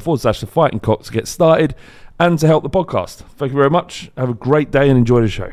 forward slash the fighting cock to get started and to help the podcast. Thank you very much. Have a great day and enjoy the show.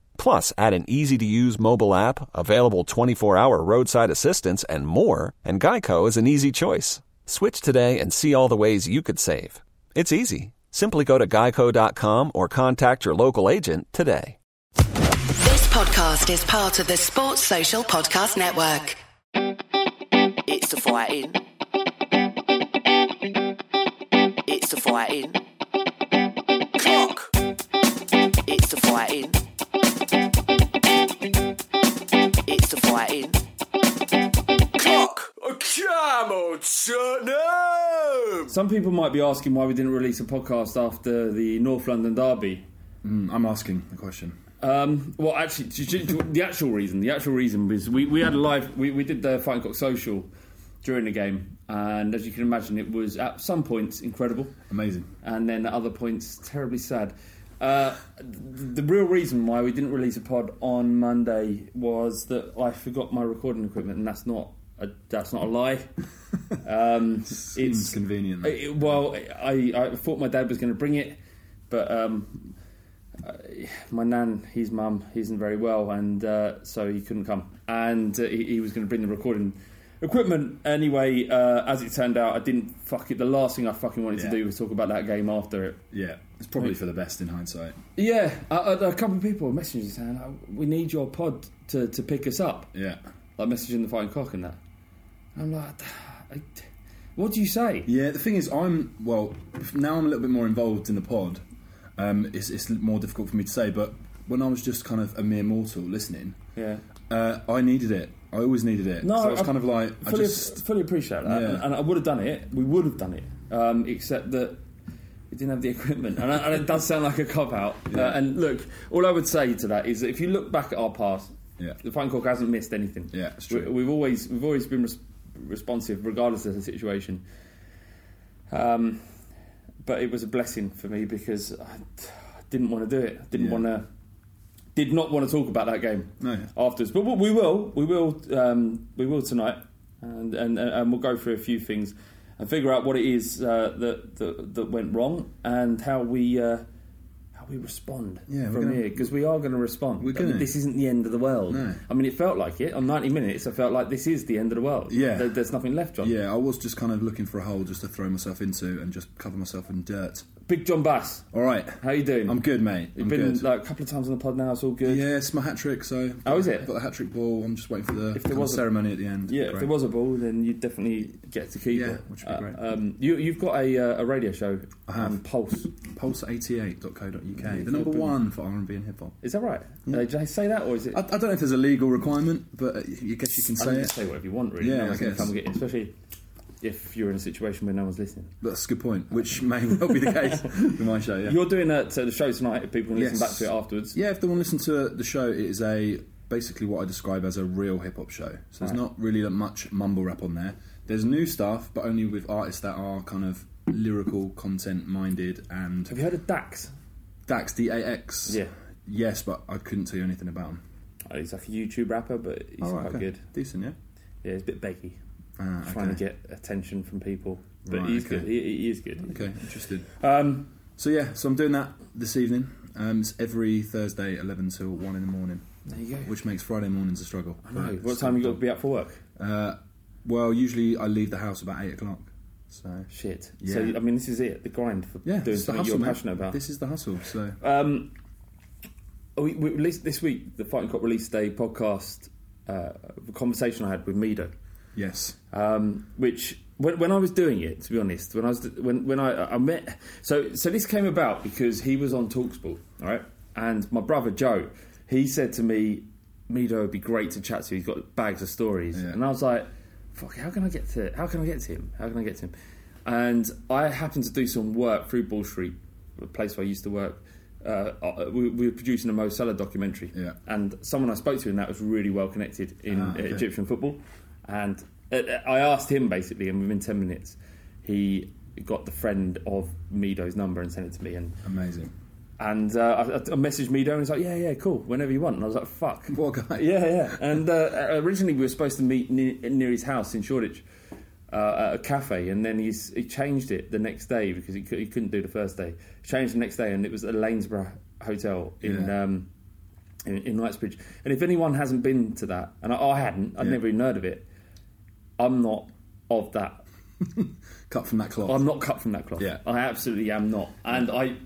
Plus, add an easy to use mobile app, available 24 hour roadside assistance, and more, and Geico is an easy choice. Switch today and see all the ways you could save. It's easy. Simply go to geico.com or contact your local agent today. This podcast is part of the Sports Social Podcast Network. It's the fighting. It's the fighting. Clock. Come on, Tottenham. Some people might be asking why we didn't release a podcast after the North London derby. Mm, I'm asking the question. Um, well, actually, the actual reason, the actual reason was we, we had a live, we, we did the Fighting Cock social during the game, and as you can imagine, it was at some points incredible, Amazing. and then at other points terribly sad. Uh, the real reason why we didn't release a pod on Monday was that I forgot my recording equipment, and that's not a, that's not a lie. Um, Seems convenient. it- well, I, I thought my dad was going to bring it, but um, my nan, his mum, isn't very well, and uh, so he couldn't come. And uh, he, he was going to bring the recording equipment anyway. Uh, as it turned out, I didn't fuck it. The last thing I fucking wanted Yeah. to do was talk about that game after it. Yeah, it's probably for the best in hindsight. Yeah, a, a, a couple of people messaging saying, "Oh, "We need your pod to, to pick us up." Yeah. Like messaging the fighting cock and that. I'm like, I, what do you say? Yeah, the thing is, I'm, well, now I'm a little bit more involved in the pod. Um, it's, it's more difficult for me to say, but when I was just kind of a mere mortal listening, Yeah, Uh, I needed it. I always needed it. No, So I was I kind of like, I fully, just. fully appreciate that, Yeah. and, and I would have done it. We would have done it, um, except that we didn't have the equipment, and, I, and it does sound like a cop out. Yeah. Uh, and look, all I would say to that is that if you look back at our past, Yeah. the Fighting Cock hasn't missed anything. Yeah, it's true. We, we've always we've always been res- responsive, regardless of the situation. Um, but it was a blessing for me because I, didn't want to do it. I didn't Yeah. want to. Did not want to talk about that game No. afterwards, but we will. We will. Um, we will tonight, and, and and we'll go through a few things and figure out what it is uh, that, that that went wrong and how we uh, how we respond Yeah, from gonna- here because we are going to respond. We're gonna. this isn't the end of the world. No. I mean, it felt like it on ninety minutes. I felt like this is the end of the world. Yeah. There- there's nothing left, Jon. Yeah, I was just kind of looking for a hole just to throw myself into and just cover myself in dirt. Big Jon Bass, All right. how you doing? I'm good, mate. You've I'm been good. like a couple of times on the pod now. It's all good. yeah, it's my hat trick, so. Oh, is it? I've got the hat trick ball. I'm just waiting for the If there was a- ceremony at the end. Yeah, if there was a ball, then you'd definitely get to keep Yeah, it. which would be great. Um, you, you've got a, uh, a radio show I have. on Pulse. Pulse88.co.uk, the number one for R&B and hip hop. Is that right? Uh, did I say that, or is it? I, I don't know if there's a legal requirement, but uh, you guess you can I say can it. say whatever you want, really. Yeah, no I one's going to guess. come and get, especially if you're in a situation where no one's listening. That's a good point, which may well be the case with my show. Yeah. You're doing that to the show tonight. If people can listen back to it afterwards. Yeah, if they want to listen to the show, it is a basically what I describe as a real hip hop show. So there's Right. not really that much mumble rap on there. There's new stuff, but only with artists that are kind of lyrical, content minded, and Have you heard of Dax? Dax D A X. Yeah. Yes, but I couldn't tell you anything about him. Oh, he's like a YouTube rapper, but he's Oh, right, quite okay. good. Decent, yeah. Yeah, he's a bit beggy, Ah, trying to get attention from people. But Right, he's okay. good. He, he is good. Okay, interested. Um, So yeah, so I'm doing that this evening. Um, it's every Thursday, 11 till 1 in the morning, there you go. which makes Friday mornings a struggle. I know. What time you got to be up for work? Uh, well, usually I leave the house about 8 o'clock. So Shit. Yeah. So I mean, this is it. The grind for yeah, doing something hustle, you're passionate about. This is the hustle. So Um, we, we released this week. The Fighting Cock released a podcast, uh, a conversation I had with Mido, yes, um, which when, when I was doing it, to be honest, when I was when when I, I met, so so this came about because he was on Talksport, all right, and my brother Joe, he said to me, Mido would be great to chat to. He's got bags of stories, Yeah. and I was like, fuck, how can I get to how can I get to him? How can I get to him? And I happened to do some work through Ball Street, a place where I used to work. Uh, uh, we, we were producing a Mo Salah documentary, Yeah. and someone I spoke to in that was really well connected in Ah, uh, okay. Egyptian football. And uh, I asked him basically, and within ten minutes, he got the friend of Mido's number and sent it to me. And amazing. And uh, I, I messaged Mido, and he's like, "Yeah, yeah, cool, whenever you want." And I was like, "Fuck." What guy. Yeah, yeah. And uh, originally we were supposed to meet near, near his house in Shoreditch uh, at a cafe, and then he's he changed it the next day because he, he couldn't do the first day. He changed the next day, and it was at Lanesborough Hotel in. Yeah. Um, in, in Knightsbridge, and if anyone hasn't been to that, and I, I hadn't, I'd Yeah. never even heard of it. I'm not of that Cut from that cloth. I'm not cut from that cloth. Yeah. I absolutely am not. And I,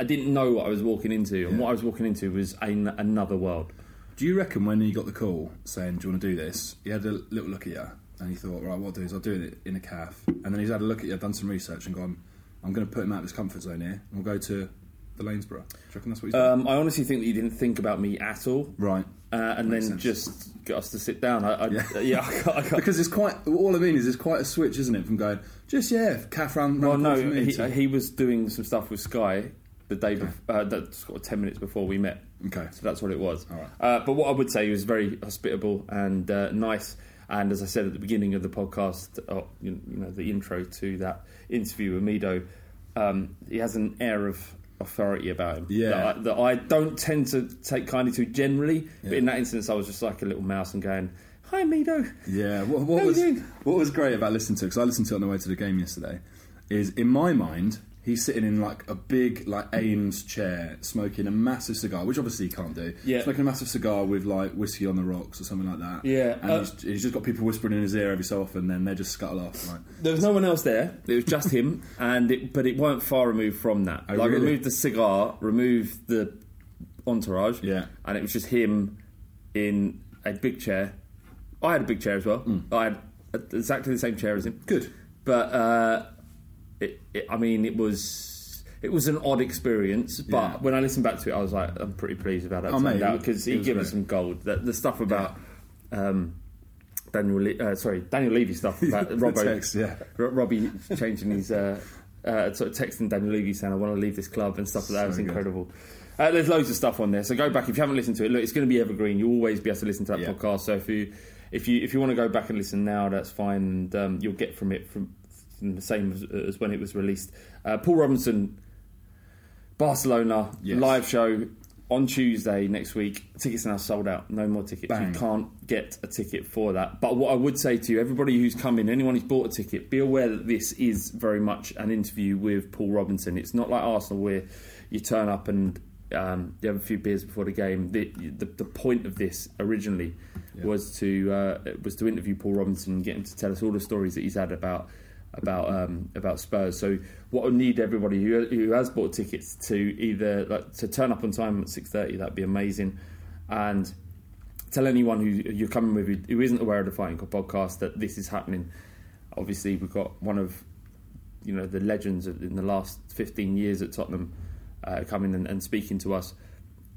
I didn't know what I was walking into, and Yeah. what I was walking into was an, another world. Do you reckon when he got the call saying, "Do you want to do this?" He had a little look at you, and he thought, "Right, what I'll do is I'll do it in a calf." And then he's had a look at you, done some research, and gone, "I'm going to put him out of his comfort zone here, and we'll go to the Lanesborough." Do you reckon that's what he's? Um, I honestly think that you didn't think about me at all, Right. uh, and Makes then sense. just got us to sit down. I, I, yeah, Yeah. I can't, I can't. Because it's quite. All I mean is, it's quite a switch, isn't it? From going, just yeah, calf round. well, no, the corner for me he, he was doing some stuff with Sky the day before, uh, that's sort of ten minutes before we met. Okay. So that's what it was. All right. Uh, but what I would say, he was very hospitable and uh, nice. And as I said at the beginning of the podcast, uh, you, you know, the intro to that interview with Mido, um, he has an air of authority about him Yeah. that, I, that I don't tend to take kindly to generally. But in that instance, I was just like a little mouse and going, "Hi, Mido." Yeah, what, what was what was great about listening to it, because I listened to it on the way to the game yesterday is in my mind he's sitting in like a big like Eames chair smoking a massive cigar, which obviously he can't do. Yeah. smoking a massive cigar with like whiskey on the rocks or something like that. Yeah, and uh, he's, he's just got people whispering in his ear every so often, then they just scuttle off. Like, There was no one else there. It was just him, and it, but it weren't far removed from that. Oh, like really? removed the cigar, removed the entourage, Yeah. and it was just him in a big chair. I had a big chair as well. I had exactly the same chair as him. Good. but uh, it, it, I mean, it was it was an odd experience. But Yeah. when I listened back to it, I was like, I'm pretty pleased about that Oh, mate, was- because he gave us some gold. The, the stuff about um, Daniel, Le- uh, sorry, Daniel Levy stuff about Robbo, text, yeah. Ro- Robbie changing his uh, uh, sort of texting Daniel Levy saying I want to leave this club and stuff like that. Was good. incredible. Uh, there's loads of stuff on there, so go back if you haven't listened to it. Look, it's going to be evergreen. You'll always be able to listen to that Yeah. podcast. So if you if you if you want to go back and listen now, that's fine. And um, you'll get from it from the same as, as when it was released. Uh, Paul Robinson, Barcelona Yes. live show on Tuesday next week. Tickets are now sold out. No more tickets. Bang. You can't get a ticket for that. But what I would say to you, everybody who's come in, anyone who's bought a ticket, be aware that this is very much an interview with Paul Robinson. It's not like Arsenal where you turn up and um, you have a few beers before the game. The, the, the point of this originally was to uh, was to interview Paul Robinson and get him to tell us all the stories that he's had about about um, about Spurs. So what I need everybody who, who has bought tickets to either like, to turn up on time at six thirty. That'd be amazing, and tell anyone who you're coming with who, isn't aware of the Fighting Cock podcast that this is happening. Obviously, we've got one of you know the legends in the last 15 years at Tottenham uh, coming and, and speaking to us,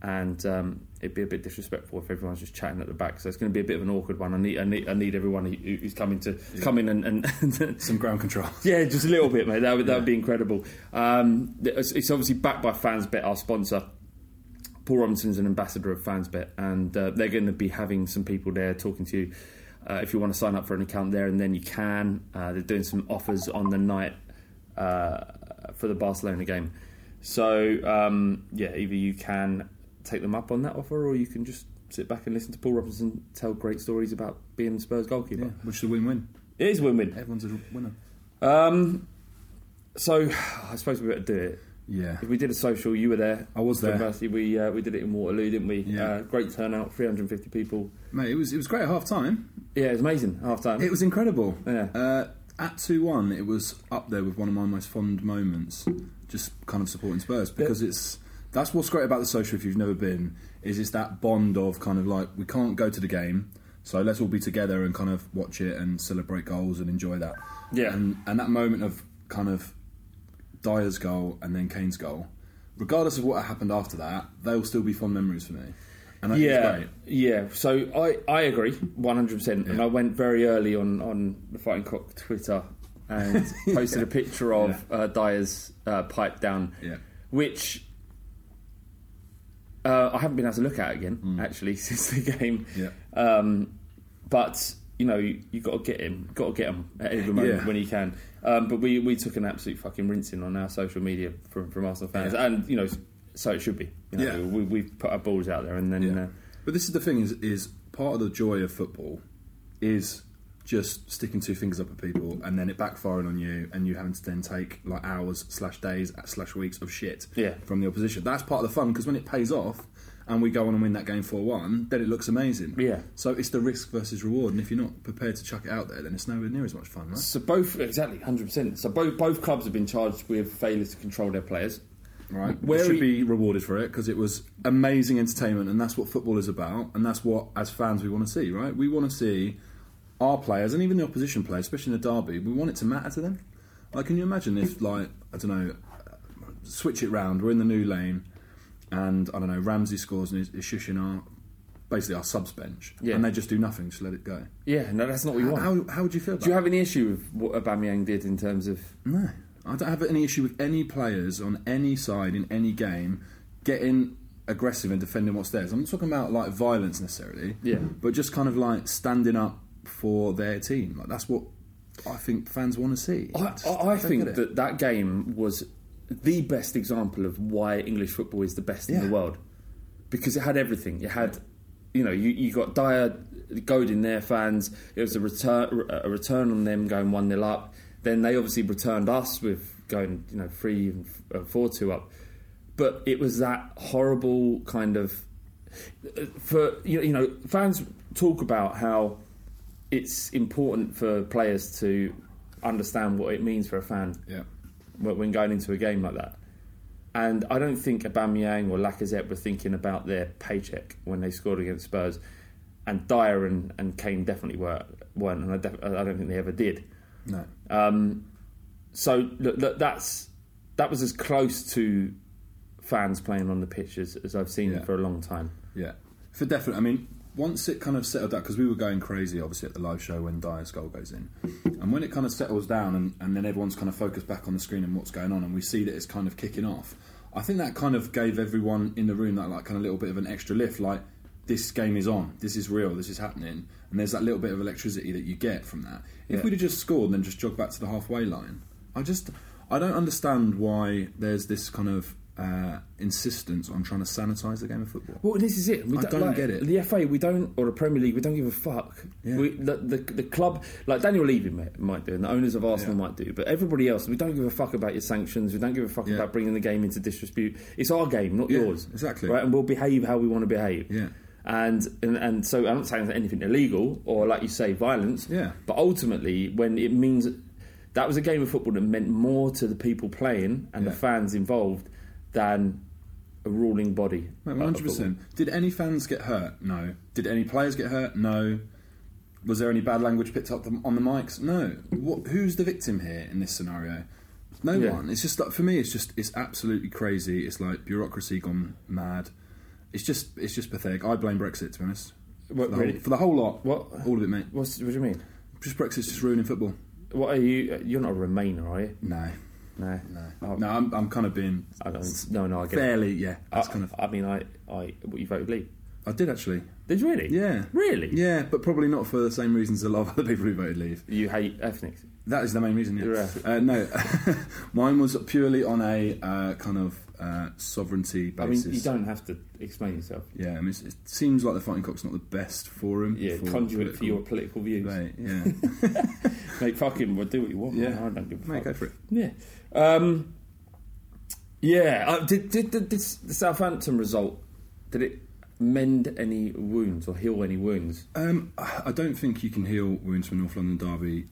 and um, it'd be a bit disrespectful if everyone's just chatting at the back. So it's going to be a bit of an awkward one. I need I need, I need everyone who, who's coming to come in and, and Some ground control. yeah, just a little bit, mate. That would, that would be incredible. Um, it's, it's obviously backed by FansBet, our sponsor. Paul Robinson's an ambassador of FansBet, and uh, they're going to be having some people there talking to you. Uh, if you want to sign up for an account there, and then you can. Uh, they're doing some offers on the night uh, for the Barcelona game. So um, yeah, either you can take them up on that offer, or you can just sit back and listen to Paul Robinson tell great stories about being Spurs goalkeeper. Yeah, which is a win-win. It is win-win. Everyone's a winner. Um, so I suppose we better do it. Yeah. If we did a social. You were there. I was there. University. We uh, we did it in Waterloo, didn't we? Yeah. Uh, great turnout, 350 people. Mate, it was it was great at half time. Yeah, it was amazing. Half time. It was incredible. Yeah. Uh, at 2 1, it was up there with one of my most fond moments, just kind of supporting Spurs because it's. That's what's great about the social if you've never been, is it's that bond of kind of like, we can't go to the game, so let's all be together and kind of watch it and celebrate goals and enjoy that. Yeah. And, and that moment of kind of Dier's goal and then Kane's goal, regardless of what happened after that, they'll still be fond memories for me. Yeah, great. yeah. So I, I agree 100%. And I went very early on, on the Fighting Cock Twitter and posted a picture of uh, Dier's uh, pipe down, Yeah. which uh, I haven't been able to look at it again, actually, since the game. Yeah. Um, but, you know, you, you got to get him, got to get him at every moment Yeah. when you can. Um, but we, we took an absolute fucking rinsing on our social media from, from Arsenal fans. Yeah. And, you know, so it should be. You know, Yeah. we, we've put our balls out there and then. Yeah. Uh, but this is the thing: is is part of the joy of football is just sticking two fingers up at people and then it backfiring on you and you having to then take like hours slash days slash weeks of shit Yeah. from the opposition. That's part of the fun because when it pays off and we go on and win that game four one, then it looks amazing. Yeah. So it's the risk versus reward, and if you're not prepared to chuck it out there, then it's nowhere near as much fun, right? So both exactly hundred percent. So both both clubs have been charged with failure to control their players. right? Where should be rewarded for it because it was amazing entertainment, and that's what football is about, and that's what as fans we want to see, right? We want to see our players and even the opposition players, especially in a derby. We want it to matter to them. Like, can you imagine if, like, I don't know, switch it round, we're in the new lane, and I don't know, Ramsey scores and is, is shushing our basically our subs bench, Yeah. and they just do nothing, just let it go. Yeah, no, that's not what you want. How, how would you feel? About Do you have any issue with what Aubameyang did in terms of? no, I don't have any issue with any players on any side in any game getting aggressive and defending what's theirs. I'm not talking about like violence necessarily, Yeah. but just kind of like standing up for their team. Like that's what I think fans want to see. I, I, I think that that game was the best example of why English football is the best in the world because it had everything. It had, you know, you, you got Dier goading their fans. It was a return a return on them going one 0 up. Then they obviously returned us with going you know three and uh, four two up. But it was that horrible kind of for you know fans talk about how it's important for players to understand what it means for a fan yeah. when when going into a game like that. And I don't think Aubameyang or Lacazette were thinking about their paycheck when they scored against Spurs. And Dier and, and Kane definitely were, weren't, and I, def- I don't think they ever did. No. Um, so look, that's that was as close to fans playing on the pitch as, as I've seen Yeah. for a long time. Yeah, for definite. I mean, once it kind of settled down because we were going crazy obviously at the live show when Dier's goal goes in, and when it kind of settles down and, and then everyone's kind of focused back on the screen and what's going on, and we see that it's kind of kicking off. I think that kind of gave everyone in the room that like kind of little bit of an extra lift, like this game is on, this is real, this is happening, and there's that little bit of electricity that you get from that. If Yeah. we'd have just scored and then just jogged back to the halfway line, I just I don't understand why there's this kind of uh, insistence on trying to sanitise the game of football. Well, this is it. We I don't get it. The FA, we don't, or the Premier League, we don't give a fuck. Yeah. We, the, the the club, like Daniel Levy might, might do, and the owners of Arsenal Yeah. might do, but everybody else, we don't give a fuck about your sanctions. We don't give a fuck Yeah. about bringing the game into disrepute. It's our game, not yours. exactly. Right, and we'll behave how we want to behave. Yeah. And, and and so I'm not saying that anything illegal or like you say violence. Yeah. But ultimately, when it means that was a game of football that meant more to the people playing and the fans involved than a ruling body. One hundred percent. Did any fans get hurt? No. Did any players get hurt? No. Was there any bad language picked up on the mics? No. What, who's the victim here in this scenario? No Yeah. one. It's just like for me, it's just it's absolutely crazy. It's like bureaucracy gone mad. It's just it's just pathetic. I blame Brexit to be honest. What, for, the really? whole, for the whole lot. What? All of it, mate. What's, what do you mean? Just Brexit's just ruining football. What are you? You're not a Remainer, are you? No. No, No. Oh, No, I'm, I'm kind of being I don't. No, no, I get fairly, yeah. It. That's I, kind of. I mean, I, I, what you voted Leave? I did actually. Did you really? Yeah. Really? Yeah, but probably not for the same reasons a lot of other people who voted leave. You hate ethnics. That is the main reason, yeah. Yeah. Uh, no, mine was purely on a uh, kind of uh, sovereignty I basis. mean, you don't have to explain yourself. Yeah, I mean, it's- it seems like the Fighting Cock's not the best forum. Yeah, for conduit for your political views. debate. Yeah, Mate, fucking, do what you want. Yeah. man. I don't give a mate, fuck. go for it. Yeah. Um, yeah. Uh, did, did, did this, the Southampton result? Did it mend any wounds or heal any wounds? Um, I don't think you can heal wounds from North London Derby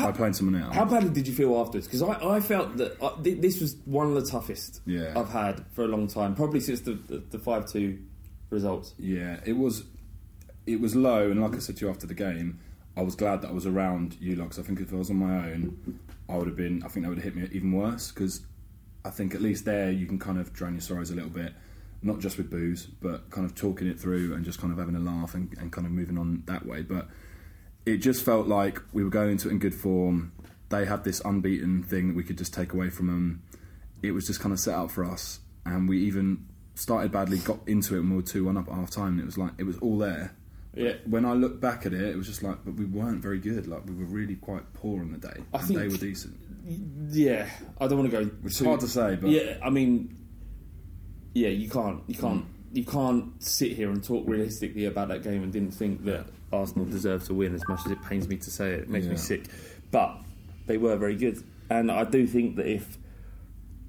by playing someone else. How badly did you feel afterwards? Because I, I felt that uh, th- this was one of the toughest Yeah. I've had for a long time, probably since the the, the five two results. Yeah, it was it was low, and like I said to you after the game, I was glad that I was around you lot 'cause I think if I was on my own, I would have been. I think that would have hit me even worse because I think at least there you can kind of drown your sorrows a little bit, not just with booze, but kind of talking it through and just kind of having a laugh and, and kind of moving on that way. But it just felt like we were going into it in good form. They had this unbeaten thing that we could just take away from them. It was just kind of set up for us, and we even started badly, got into it, and we were two one up at half time. And it was like it was all there. Yeah. When I look back at it, it was just like, but we weren't very good. Like we were really quite poor on the day. I and think- they were decent. Yeah, I don't want to go. It's too- hard to say, but yeah, I mean, yeah, you can't, you can't, you can't sit here and talk realistically about that game and didn't think that Arsenal deserved to win. As much as it pains me to say it, it makes me sick. But they were very good, and I do think that if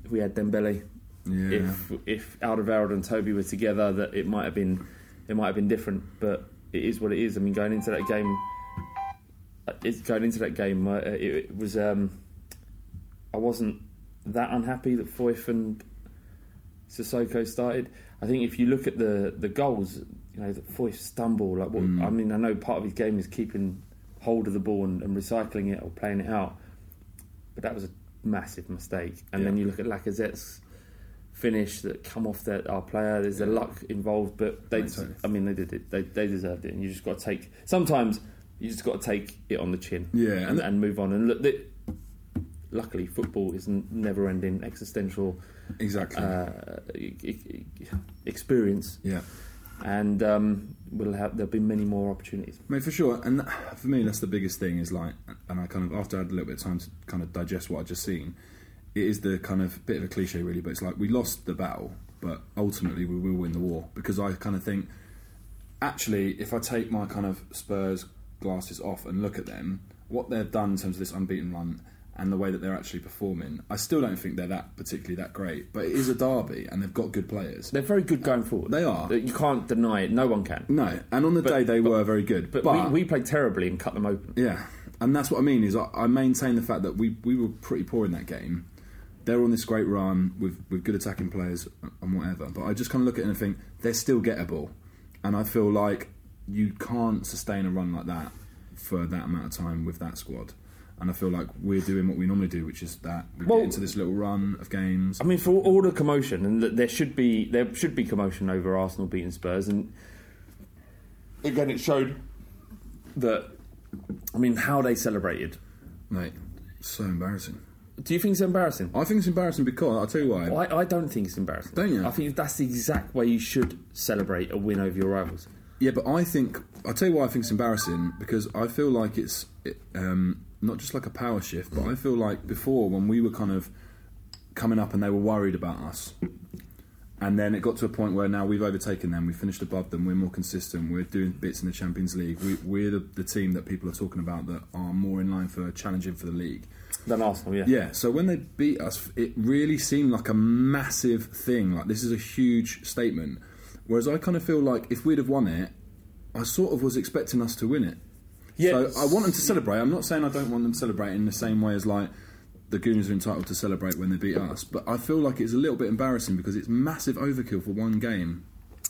if we had Dembele, yeah, if if Alderweireld and Toby were together, that it might have been it might have been different. But it is what it is. I mean, going into that game, uh, it's going into that game. Uh, it, it was um, I wasn't that unhappy that Foyth and Sissoko started. I think if you look at the the goals, you know, that Foyth stumble. Like, what, Mm. I mean, I know part of his game is keeping hold of the ball and, and recycling it or playing it out, but that was a massive mistake. And then you look at Lacazette's finish that come off that our player. There's the luck involved, but they. I mean, they did it. They, they deserved it, and you just got to take. Sometimes you just got to take it on the chin, Yeah, and, and- and move on. And look, the, luckily, football is never-ending existential exactly. uh, e- e- e- experience, yeah. and um, we'll have there'll be many more opportunities. Mate, for sure. And that, for me, that's the biggest thing. Is like, and I kind of after I had a little bit of time to kind of digest what I would just seen. It is the kind of bit of a cliche, really, but it's like we lost the battle, but ultimately we will win the war because I kind of think, actually, if I take my kind of Spurs glasses off and look at them, what they've done in terms of this unbeaten run and the way that they're actually performing, I still don't think they're that particularly that great. But it is a derby, and they've got good players. They're very good going forward. They are. You can't deny it. No one can. No, and on the But- day they but- were very good, But, we, we played terribly and cut them open. Yeah, and that's what I mean. Is I, I maintain the fact that we we were pretty poor in that game. They're on this great run with with good attacking players and whatever. But I just kind of look at it and think they're still gettable, and I feel like you can't sustain a run like that for that amount of time with that squad. And I feel like we're doing what we normally do, which is that we Well- get into this little run of games. I mean, for all the commotion, and there should be there should be commotion over Arsenal beating Spurs, and again, it showed that. I mean, how they celebrated. Mate, so embarrassing. Do you think it's embarrassing? I think it's embarrassing because I'll tell you why. I, I don't think it's embarrassing. Don't you? I think that's the exact way you should celebrate a win over your rivals. Yeah, but I think I'll tell you why I think it's embarrassing because I feel like it's it, um, not just like a power shift, but I feel like before when we were kind of coming up and they were worried about us, and then it got to a point where now we've overtaken them, we finished above them, we're more consistent, we're doing bits in the Champions League, we, we're the, the team that people are talking about that are more in line for challenging for the league. Than Arsenal, yeah. Yeah, so when they beat us, it really seemed like a massive thing. Like this is a huge statement. Whereas I kind of feel like if we'd have won it, I sort of was expecting us to win it. Yeah. So I want them to celebrate. I'm not saying I don't want them to celebrate in the same way as like the Gooners are entitled to celebrate when they beat us, but I feel like it's a little bit embarrassing because it's massive overkill for one game.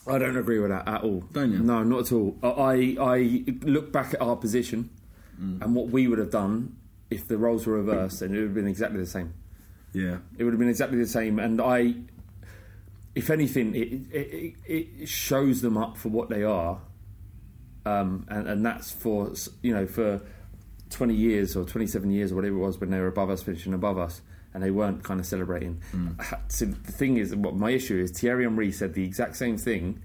I don't agree with that at all. Don't you? No, not at all. I, I look back at our position Mm. and what we would have done if the roles were reversed, and it would have been exactly the same. Yeah. It would have been exactly the same. And I, if anything, it, it, it, it shows them up for what they are, um, and, and that's for you know for twenty years or twenty seven years or whatever it was when they were above us, finishing above us. And they weren't kind of celebrating. Mm. So the thing is, what my issue is, Thierry Henry said the exact same thing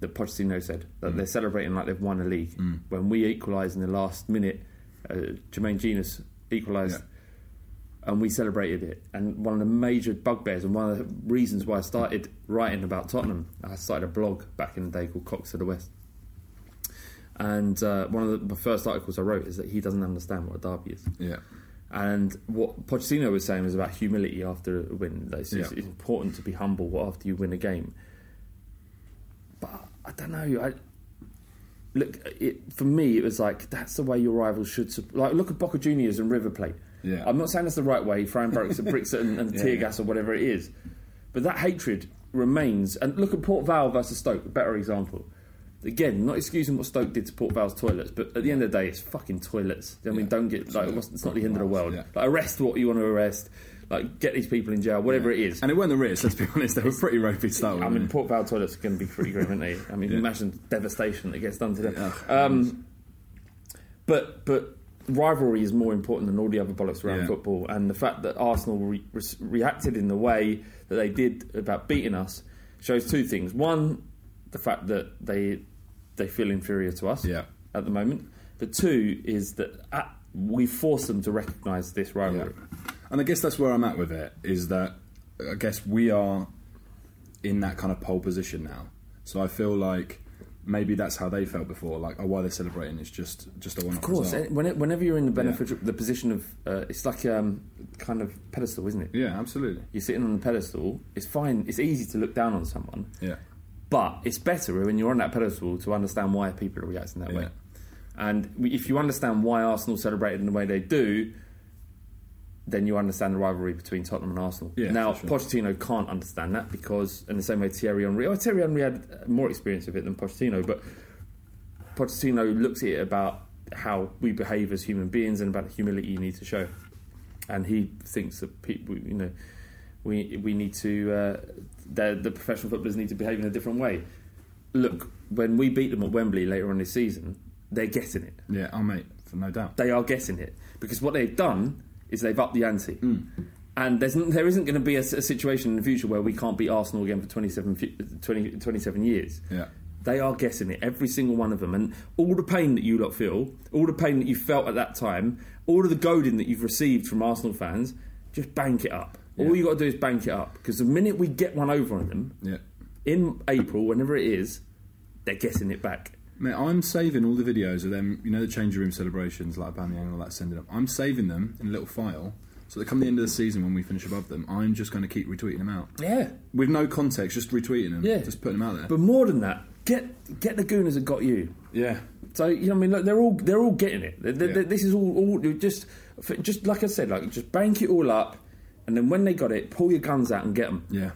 that Pochettino said that mm. they're celebrating like they've won a league. Mm. When we equalised in the last minute, uh, Jermaine Jenas equalised, Yeah. and we celebrated it. And one of the major bugbears and one of the reasons why I started writing about Tottenham, I started a blog back in the day called Cox of the West. And uh, one of the, first articles I wrote is that he doesn't understand what a derby is. Yeah. And what Pochettino was saying was about humility after a win. It's, it's important to be humble after you win a game. But I don't know. I look it, for me. It was like that's the way your rivals should. Like look at Boca Juniors and River Plate. Yeah. I'm not saying that's the right way. Throwing bricks, bricks and, and Yeah, tear yeah. gas or whatever it is. But that hatred remains. And look at Port Vale versus Stoke. A better example. Again, not excusing what Stoke did to Port Vale's toilets, but at the end of the day, it's fucking toilets. I mean, Yeah. don't get like it's not the end of the world. Yeah. Like arrest what you want to arrest. Like get these people in jail, whatever it is. And it weren't the Ritz, let's be honest, they were pretty ropey to start with. I mean, Port Vale toilets are going to be pretty grim, aren't they? I mean, Yeah. imagine devastation that gets done to them. Yeah. Um, but but rivalry is more important than all the other bollocks around Yeah. football, and the fact that Arsenal re- re- reacted in the way that they did about beating us shows two things. One, the fact that they they feel inferior to us Yeah. at the moment. But two is that uh, we force them to recognise this rivalry. And I guess that's where I'm at with it, is that I guess we are in that kind of pole position now. So I feel like maybe that's how they felt before, like, oh, why they're celebrating, is just, just a one-off Of course, result. eh, whenever you're in the benefit, the position of, uh, it's like um, kind of pedestal, isn't it? Yeah, absolutely. You're sitting on the pedestal. It's fine. It's easy to look down on someone, Yeah. But it's better when you're on that pedestal to understand why people are reacting that way. And if you understand why Arsenal celebrated in the way they do, then you understand the rivalry between Tottenham and Arsenal. Yeah, now, sure. Pochettino can't understand that because, in the same way, Thierry Henry, oh, Thierry Henry had more experience of it than Pochettino, but Pochettino looks at it about how we behave as human beings and about the humility you need to show. And he thinks that people, you know, we we need to uh, the, the professional footballers need to behave in a different way. Look, when we beat them at Wembley later on this season, they're getting it. Yeah, oh, mate, for no doubt. They are getting it because what they've done is they've upped the ante. Mm. And there's, there isn't going to be a situation in the future where we can't beat Arsenal again for 27, 20, 27 years. Yeah. They are getting it, every single one of them. And all the pain that you lot feel, all the pain that you felt at that time, all of the goading that you've received from Arsenal fans, just bank it up. All you got to do is bank it up. Because the minute we get one over on them, Yeah. in April, whenever it is, they're getting it back. Mate, I'm saving all the videos of them, you know, the change of room celebrations, like Banyang and all that, sending them. Up. I'm saving them in a little file so that come the end of the season when we finish above them, I'm just going to keep retweeting them out. Yeah. With no context, just retweeting them. Yeah. Just putting them out there. But more than that, get get the Gooners that got you. yeah. So you know, I mean, look, they're all they're all getting it. They- they- Yeah. This is all, all just just like I said, like just bank it all up, and then when they got it, pull your guns out and get them. Yeah.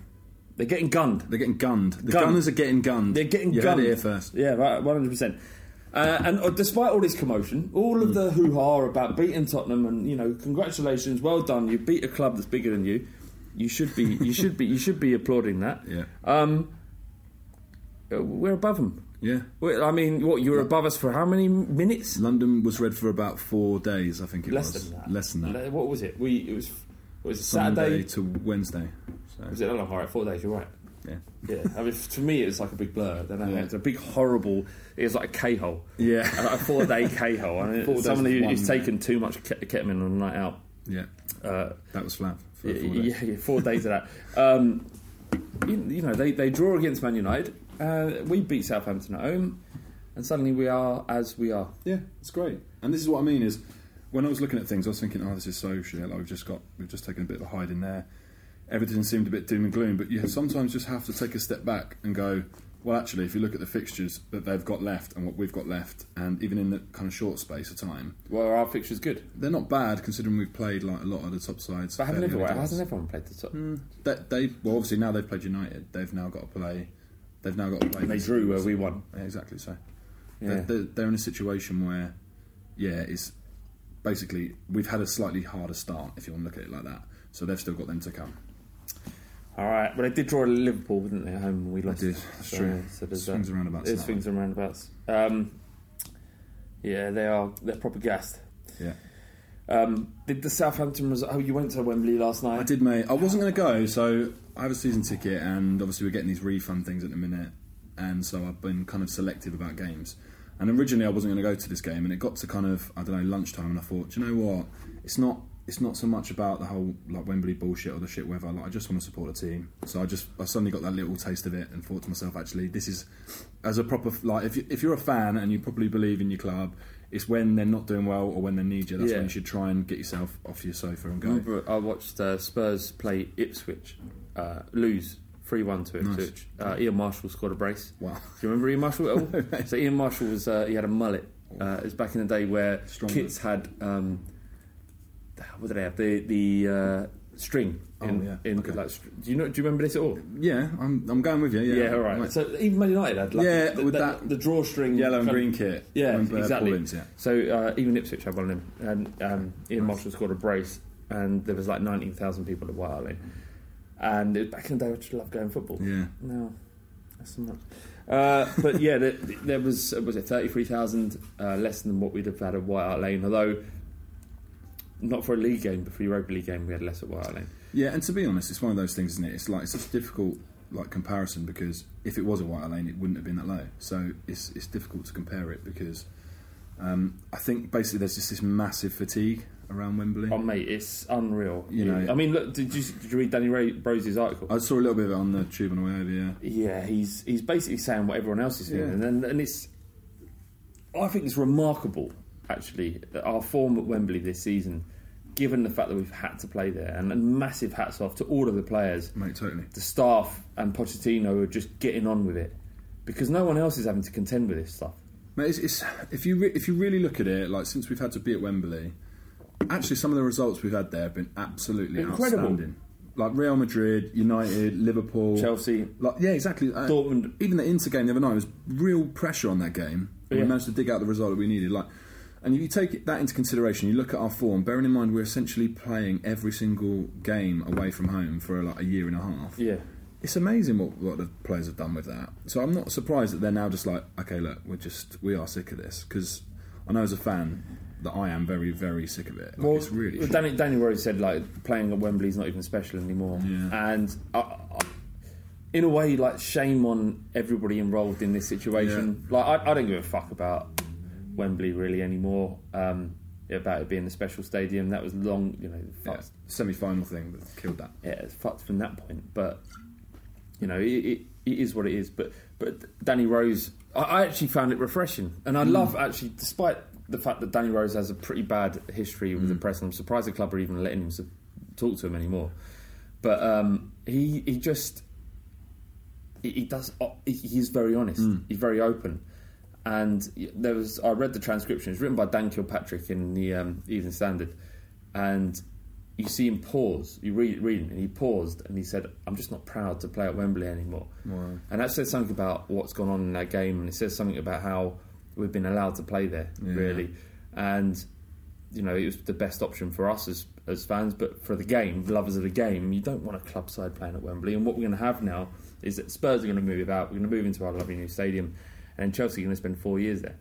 They're getting gunned. They're getting gunned. The Gunned. gunners are getting gunned. They're getting you gunned Heard it here first. Yeah, right, one hundred percent. Uh, and uh, despite all this commotion, all of the hoo ha about beating Tottenham, and you know, congratulations, well done, you beat a club that's bigger than you. You should be, you should be, you should be applauding that. Yeah. Um, uh, we're above them. Yeah. Well, I mean, what you were above us for how many minutes? London was red for about four days, I think it Less was. than that. Less than that. Le- What was it? We it was was it Sunday Saturday? to Wednesday. So, Was it that long? All right, four days. You're right. yeah. Yeah, I mean, to me, it was like a big blur. I. Yeah. It's a big horrible. It was like a K hole. Yeah. a four day K hole. I mean, someone with who- one who's day. taken too much ke- ketamine on a night out. Yeah. Uh, That was flat for yeah, four days. yeah, yeah, four days of that. Um, you, you know, they, they draw against Man United. Uh, we beat Southampton at home, and suddenly we are as we are. Yeah, it's great. And this is what I mean is when I was looking at things, I was thinking, oh, this is so shit. Like we've just got, we've just taken a bit of a hide in there. Everything seemed a bit doom and gloom, but you sometimes just have to take a step back and go, well, actually, if you look at the fixtures that they've got left and what we've got left, and even in the kind of short space of time, Well, our fixture's good. they're not bad considering we've played like a lot of the top sides. But haven't everyone, hasn't everyone played the top? Mm. They, they well, obviously now they've played United. They've now got to play. They've now got to play. They drew where we won. Yeah, exactly. So Yeah. they're, they're, they're in a situation where, yeah, it's basically we've had a slightly harder start if you want to look at it like that. So they've still got them to come. All right, but they did draw a Liverpool, didn't they? At home, we lost. did, that's true. So there's Swings that. and roundabouts There's swings and roundabouts. Um, yeah, they are. They're proper gassed. Yeah, Um, did the Southampton result? Oh, you went to Wembley last night. I did, mate. I wasn't going to go, so I have a season ticket, and obviously we're getting these refund things at the minute, and so I've been kind of selective about games. And originally I wasn't going to go to this game, and it got to kind of I don't know lunchtime, and I thought, you know what? It's not. It's not so much about the whole like Wembley bullshit or the shit weather. Like I just want to support the team. So I just I suddenly got that little taste of it and thought to myself, actually, this is as a proper like if you, if you're a fan and you probably believe in your club, it's when they're not doing well or when they need you. That's Yeah. when you should try and get yourself off your sofa and go. I watched uh, Spurs play Ipswich, uh, lose three one to Ipswich. Uh, Ian Marshall scored a brace. Wow. Do you remember Ian Marshall at all? so Ian Marshall was uh, he had a mullet. Uh, it was back in the day where Strong kits had um, what did they have the the uh, string. In, Oh, yeah. in Okay. like, do you know? Do you remember this at all? Yeah, I'm, I'm going with you. Yeah, Yeah, all right. Right. So even Man United had like Yeah, the, with the, that the drawstring Yellow and green kit. Yeah, uh, exactly. Yeah. So uh, even Ipswich had one of them, and um, Ian Marshall scored a brace, and there was like nineteen thousand people at White Hart Lane. And it, back in the day, I just loved going football. Yeah. No, that's not. Uh, but yeah, there, there was was it thirty three thousand uh, less than what we'd have had at White Hart Lane. Although not for a league game, but for a Europa League game, we had less at White Hart Lane. Yeah, and to be honest, it's one of those things, isn't it? It's like it's such a difficult like comparison because if it was a White Hart Lane, it wouldn't have been that low. So it's it's difficult to compare it because um, I think basically there's just this massive fatigue around Wembley. Oh mate, it's unreal. You know- I mean, look, did you, did you read Danny Ray, Rose's article? I saw a little bit of it on the tube on the way over. Yeah, Yeah, he's he's basically saying what everyone else is Yeah. feeling, and and it's. I think it's remarkable, actually, that our form at Wembley this season, given the fact that we've had to play there, and, and massive hats off to all of the players, mate, totally. the staff, and Pochettino are just getting on with it, because no one else is having to contend with this stuff. Mate, it's, it's if you re- if you really look at it, like since we've had to be at Wembley, actually some of the results we've had there have been absolutely Incredible. outstanding. Like Real Madrid, United, Liverpool, Chelsea. Like yeah, exactly. Uh, Dortmund. Even the Inter game the other night was real pressure on that game. Yeah. We managed to dig out the result that we needed. Like, and if you take that into consideration, you look at our form. Bearing in mind we're essentially playing every single game away from home for like a year and a half Yeah, it's amazing what, what the players have done with that. So I'm not surprised that they're now just like, okay, look, we're just we are sick of this because I know as a fan that I am very very sick of it. Like, well, it's really shit. Danny, Danny Rose said like playing at Wembley is not even special anymore, Yeah. and I, I, in a way, like shame on everybody involved in this situation. Like I, I don't give a fuck about Wembley really anymore. Um, about it being a special stadium, that was long, you know, yeah, semi-final thing that killed that. yeah, it's fucked from that point. But you know, it, it, it is what it is. But but Danny Rose, I, I actually found it refreshing, and I love actually, despite the fact that Danny Rose has a pretty bad history with the press, and I'm surprised the club are even letting him talk to him anymore. But um, he he just he, he does he- he's very honest. He's very open. And there was I read the transcription. It's written by Dan Kilpatrick in the um, Evening Standard, and you see him pause. You read reading, and he paused and he said, "I'm just not proud to play at Wembley anymore." And that says something about what's gone on in that game, and it says something about how we've been allowed to play there, really. And you know, it was the best option for us as as fans, but for the game, lovers of the game, you don't want a club side playing at Wembley. And what we're going to have now is that Spurs are going to move out. We're going to move into our lovely new stadium, and Chelsea are going to spend four years there.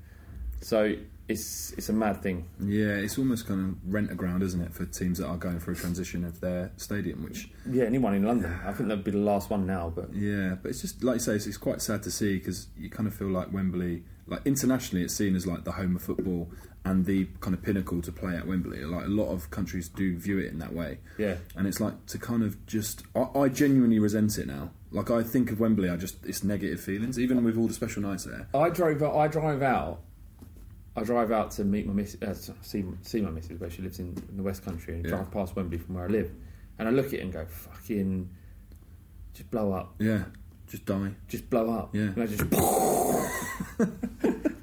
So it's it's a mad thing. Yeah, it's almost kind of rent a ground, isn't it, for teams that are going through a transition of their stadium, which Yeah, anyone in London, I think that'd be the last one now. But Yeah, but it's just like you say, it's, it's quite sad to see because you kind of feel like Wembley, like internationally, it's seen as like the home of football and the kind of pinnacle to play at Wembley. Like a lot of countries do view it in that way. Yeah. and it's like to kind of just, I, I genuinely resent it now. Like I think of Wembley, I just it's negative feelings, even with all the special nights there. I drove. I drive out. I drive out to meet my miss, uh, see see my missus where she lives in, in the West Country, and Yeah. drive past Wembley from where I live, and I look at it and go, "Fucking, just blow up, Yeah, just die. just blow up." Yeah. and I just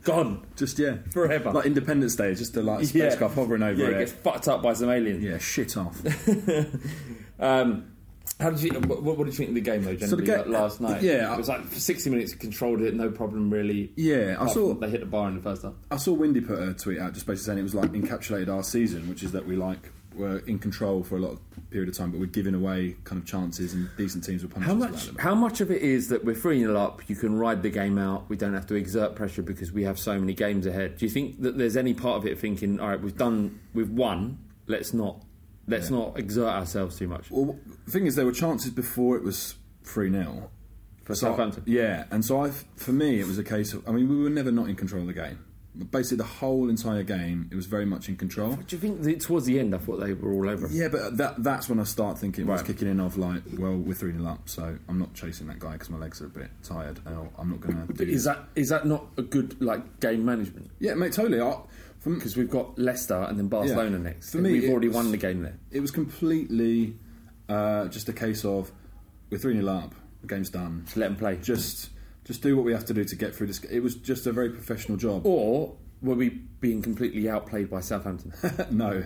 gone Just yeah, forever. like Independence Day, just a like Yeah. spacecraft hovering over yeah, it it. gets fucked up by some aliens. Yeah, shit off. Um, how did you? What, what did you think of the game though? Generally, ga- like last night. yeah, it was like for sixty minutes, controlled it, no problem really. Yeah, I Apart saw- from They hit the bar in the first half. I saw Windy put a tweet out just basically saying it was like encapsulated our season, which is that we like were in control for a lot of period of time, but we're giving away kind of chances and decent teams were punished. How much? How much of it is that we're three 0 up? You can ride the game out. We don't have to exert pressure because we have so many games ahead. Do you think that there's any part of it thinking, all right, we've done, we've won. Let's not, let's Yeah. not exert ourselves too much. Well, the thing is, there were chances before it was three 0 For Southampton? Yeah, and so I, for me, it was a case of. I mean, we were never not in control of the game. But basically, the whole entire game, it was very much in control. Do you think that towards the end, I thought they were all over? Yeah, but that that's when I start thinking it was kicking in of like, well, we're three 0 up, so I'm not chasing that guy because my legs are a bit tired. I'm not going to do. Is that is that not a good like game management? Yeah, mate, totally. Because we've got Leicester and then Barcelona Yeah. next. For and me, we've already was- won the game there. It was completely uh, just a case of we're three 0 up, the game's done. Just let them play. Just just do what we have to do to get through this. It was just a very professional job. Or were we being completely outplayed by Southampton? no,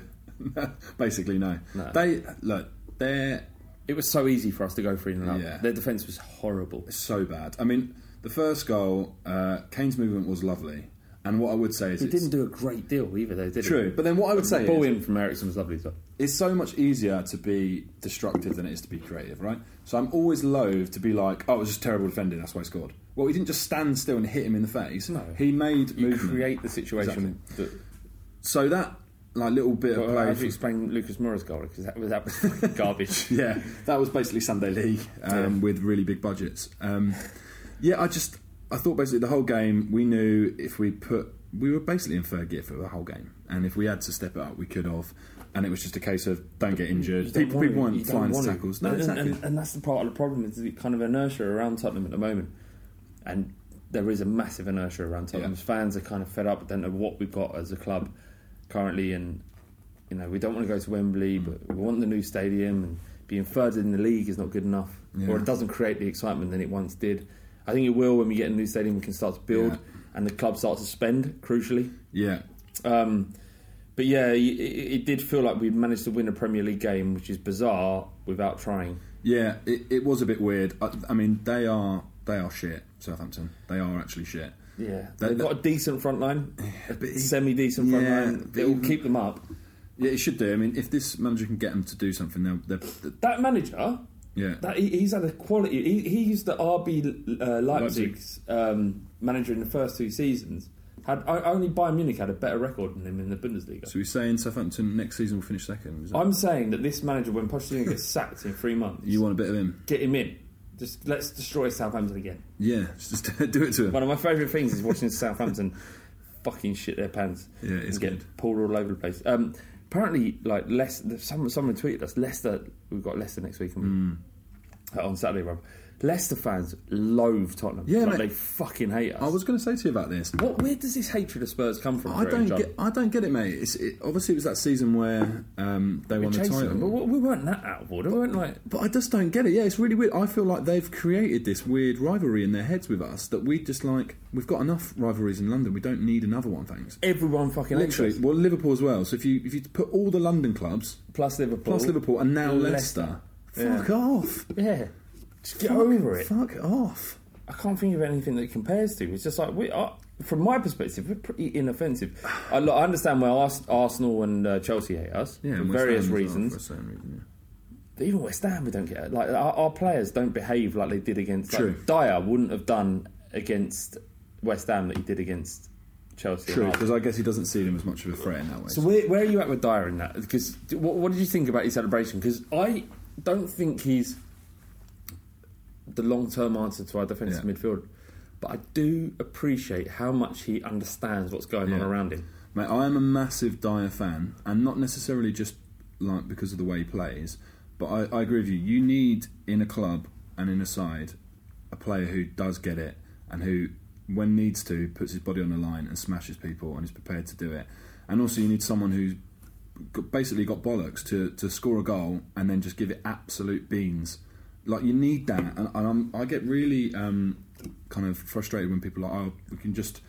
basically no. No. They look, they're it was so easy for us to go 3 0 up. Yeah. Their defence was horrible. so bad. I mean, the first goal, uh, Kane's movement was lovely, and what I would say is He didn't do a great deal either, though, did he? True, but then what I would say the ball is- in from Eriksen was lovely as well. it's so much easier to be destructive than it is to be creative, right? So I'm always loath to be like, oh, it was just terrible defending, that's why he scored. Well, he didn't just stand still and hit him in the face. No. he made You movement. create the situation. That, So that like little bit of play. how do you explain Lucas Moura's goal? Because that, was- that was garbage. yeah, that was basically Sunday League um, Yeah. with really big budgets. Um, yeah, I just I thought basically the whole game we knew if we put we were basically in third gear for the whole game, and if we had to step it up, we could have. And it was just a case of don't get injured. Don't People, people weren't flying to. tackles. No, and, and- exactly. and, and that's the part of the problem is the kind of inertia around Tottenham at the moment. And there is a massive inertia around Tottenham. Yeah. Fans are kind of fed up, don't know what we've got as a club currently, and you know we don't want to go to Wembley, mm. but we want the new stadium. And being third in the league is not good enough, Yeah. or it doesn't create the excitement that it once did. I think it will when we get a new stadium. We can start to build, Yeah. and the club starts to spend. Crucially, yeah, um, but yeah, it, it did feel like we'd managed to win a Premier League game, which is bizarre without trying. yeah. It, it was a bit weird. I, I mean, they are they are shit. Southampton. They are actually shit. Yeah, That- they've got a decent front line, he- semi decent front Yeah, line. It will keep them up. Yeah, it should do. I mean, if this manager can get them to do something, they'll, they're, That manager, yeah. that he, he's had a quality. He, he used the RB uh, Leipzig's um, manager in the first two seasons. Had only Bayern Munich had a better record than him in the Bundesliga. so we're saying Southampton next season will finish second. I'm saying that this manager, when Pochettino gets sacked in three months, you want a bit of him? get him in. Just let's destroy Southampton again. Yeah, just do it to him. One of my favourite things is watching Southampton fucking shit their pants. Yeah, it's and get good. pulled all over the place. Um, apparently, like Leicester, someone, someone tweeted us Leicester. We've got Leicester next week Hmm. uh, on Saturday, Rob. Leicester fans loathe Tottenham. Yeah, like, mate. they fucking hate us. I was going to say to you about this. what? Where does this hatred of Spurs come from? I don't Jon? get. I don't get it, mate. It's, it, obviously, it was that season where um, they We're won the title. them, but we we weren't that out of order. We weren't like. But I just don't get it. Yeah, it's really weird. I feel like they've created this weird rivalry in their heads with us that we just like. We've got enough rivalries in London. We don't need another one. Thanks. Everyone fucking Literally, well, Liverpool as well. So if you if you put all the London clubs Plus Liverpool. plus Liverpool and now Leicester. Leicester, fuck off. Yeah. Just get Fuck- over it. Fuck off. I can't think of anything that it compares to. It's just like we are, from my perspective, we're pretty inoffensive. I, look, I understand why Ars- Arsenal and uh, Chelsea hate us Yeah, for and West various Ham as well, reasons. for a certain reason, even West Ham, we don't get like our, our players don't behave like they did against. True. Like, Dier wouldn't have done against West Ham that he did against Chelsea. True, because I guess he doesn't see them as much of a threat in that way. So where, where are you at with Dier in that? Because what, what did you think about his celebration? Because I don't think he's the long-term answer to our defensive Yeah. midfield, but I do appreciate how much he understands what's going on around him. Mate, I am a massive Dier fan, and not necessarily just like because of the way he plays, but I, I agree with you. You need in a club and in a side a player who does get it and who, when needs to, puts his body on the line and smashes people and is prepared to do it. And also, you need someone who's basically got bollocks to, to score a goal and then just give it absolute beans. Like you need that, and, and I get really um, kind of frustrated when people are like, "Oh, we can just."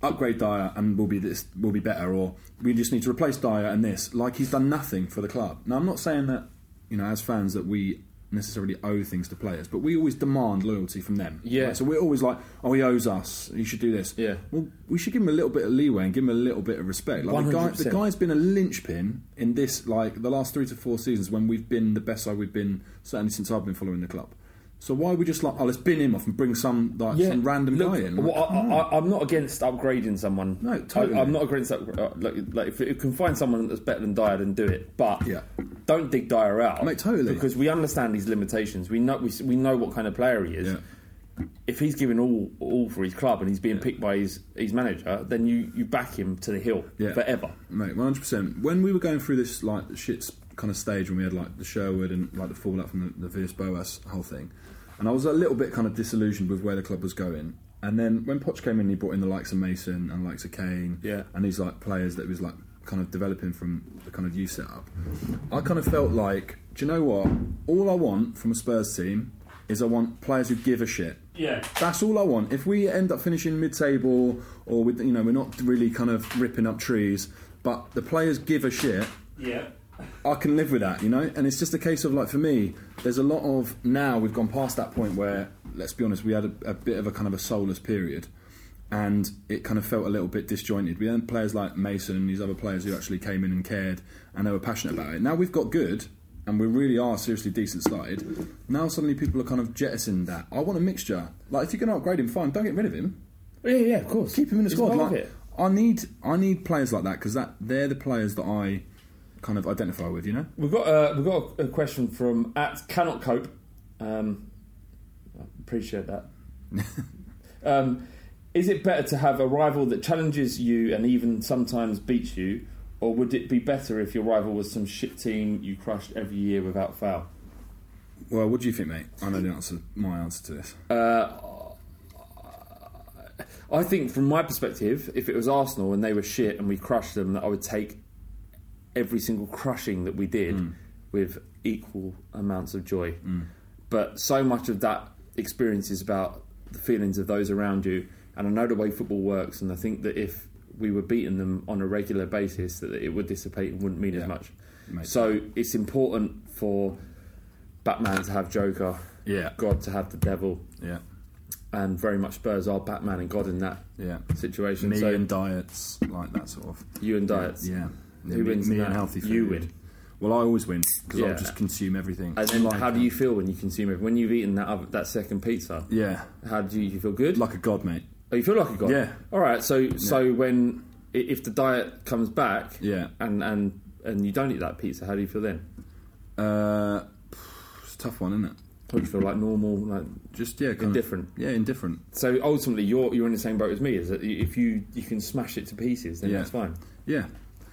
upgrade Dier and we'll be this we'll be better, or we just need to replace Dier and this. Like he's done nothing for the club. Now I'm not saying that you know as fans that we necessarily owe things to players, but we always demand loyalty from them. Yeah. Right? So we're always like, oh, he owes us. He should do this. Yeah. Well, we should give him a little bit of leeway and give him a little bit of respect. Like the guy, the guy's been a linchpin in this, like the last three to four seasons when we've been the best side we've been certainly since I've been following the club. So why are we just like, oh, let's bin him off and bring some like some random look, guy in? well, Like, I, I, I'm not against upgrading someone. No, totally. I, am not against that. Uh, like, like if you can find someone that's better than Dier, then do it. But Yeah. don't dig Dier out, Mate, totally. because we understand his limitations. We know we, we know what kind of player he is. Yeah. If he's giving all all for his club and he's being picked by his, his manager, then you, you back him to the hill Yeah. forever. Mate, one hundred percent. When we were going through this like shit kind of stage when we had like the Sherwood and like the fallout from the, the Boas whole thing, and I was a little bit kind of disillusioned with where the club was going. And then when Poch came in, he brought in the likes of Mason and likes of Kane, Yeah. and these like players that was like kind of developing from the kind of youth setup. I kind of felt like, do you know what? All I want from a Spurs team is I want players who give a shit. Yeah. That's all I want. If we end up finishing mid-table, or with you know we're not really kind of ripping up trees, but the players give a shit, Yeah. I can live with that, you know. And it's just a case of like for me, there's a lot of now we've gone past that point where, let's be honest, we had a, a bit of a kind of a soulless period, and it kind of felt a little bit disjointed. We had players like Mason and these other players who actually came in and cared, and they were passionate about it. Now we've got good. And we really are seriously decent side. Now suddenly people are kind of jettisoning that. I want a mixture. Like if you're going to upgrade him, fine. Don't get rid of him. Yeah, yeah, of course. Keep him in the He's squad. Like, it. I need, I need players like that because that they're the players that I kind of identify with. You know. We've got uh, we've got a question from at cannot cope. Um, I appreciate that. um, is it better to have a rival that challenges you and even sometimes beats you, or would it be better if your rival was some shit team you crushed every year without fail? Well, what do you think, mate? I know the answer. My answer to this. Uh, I think, from my perspective, if it was Arsenal and they were shit and we crushed them, that I would take every single crushing that we did mm. with equal amounts of joy. Mm. But so much of that experience is about the feelings of those around you. And I know the way football works, and I think that if we were beating them on a regular basis, that it would dissipate and wouldn't mean Yeah. as much. Makes so it's important for Batman to have Joker, Yeah. God to have the Devil, Yeah. and very much Spurs are Batman and God in that Yeah. situation. Me so and diets, like that sort of. you and diets, Yeah. Who me, wins me in that? healthy food. You win. Well, I always win because Yeah. I'll just consume everything. And then, Like how do you feel when you consume it? When you've eaten that other, that second pizza, Yeah. how do you, you feel? Good. Like a god, mate. oh, you feel like a god. Yeah. All right. So so when i- if the diet comes back, Yeah. and and and you don't eat that pizza, how do you feel then? Uh, it's a tough one, isn't it? How do you feel like normal? Like Just yeah, kind of- Indifferent. yeah, indifferent. so ultimately, you're you're in the same boat as me. Is that if you you can smash it to pieces, then Yeah. that's fine. Yeah.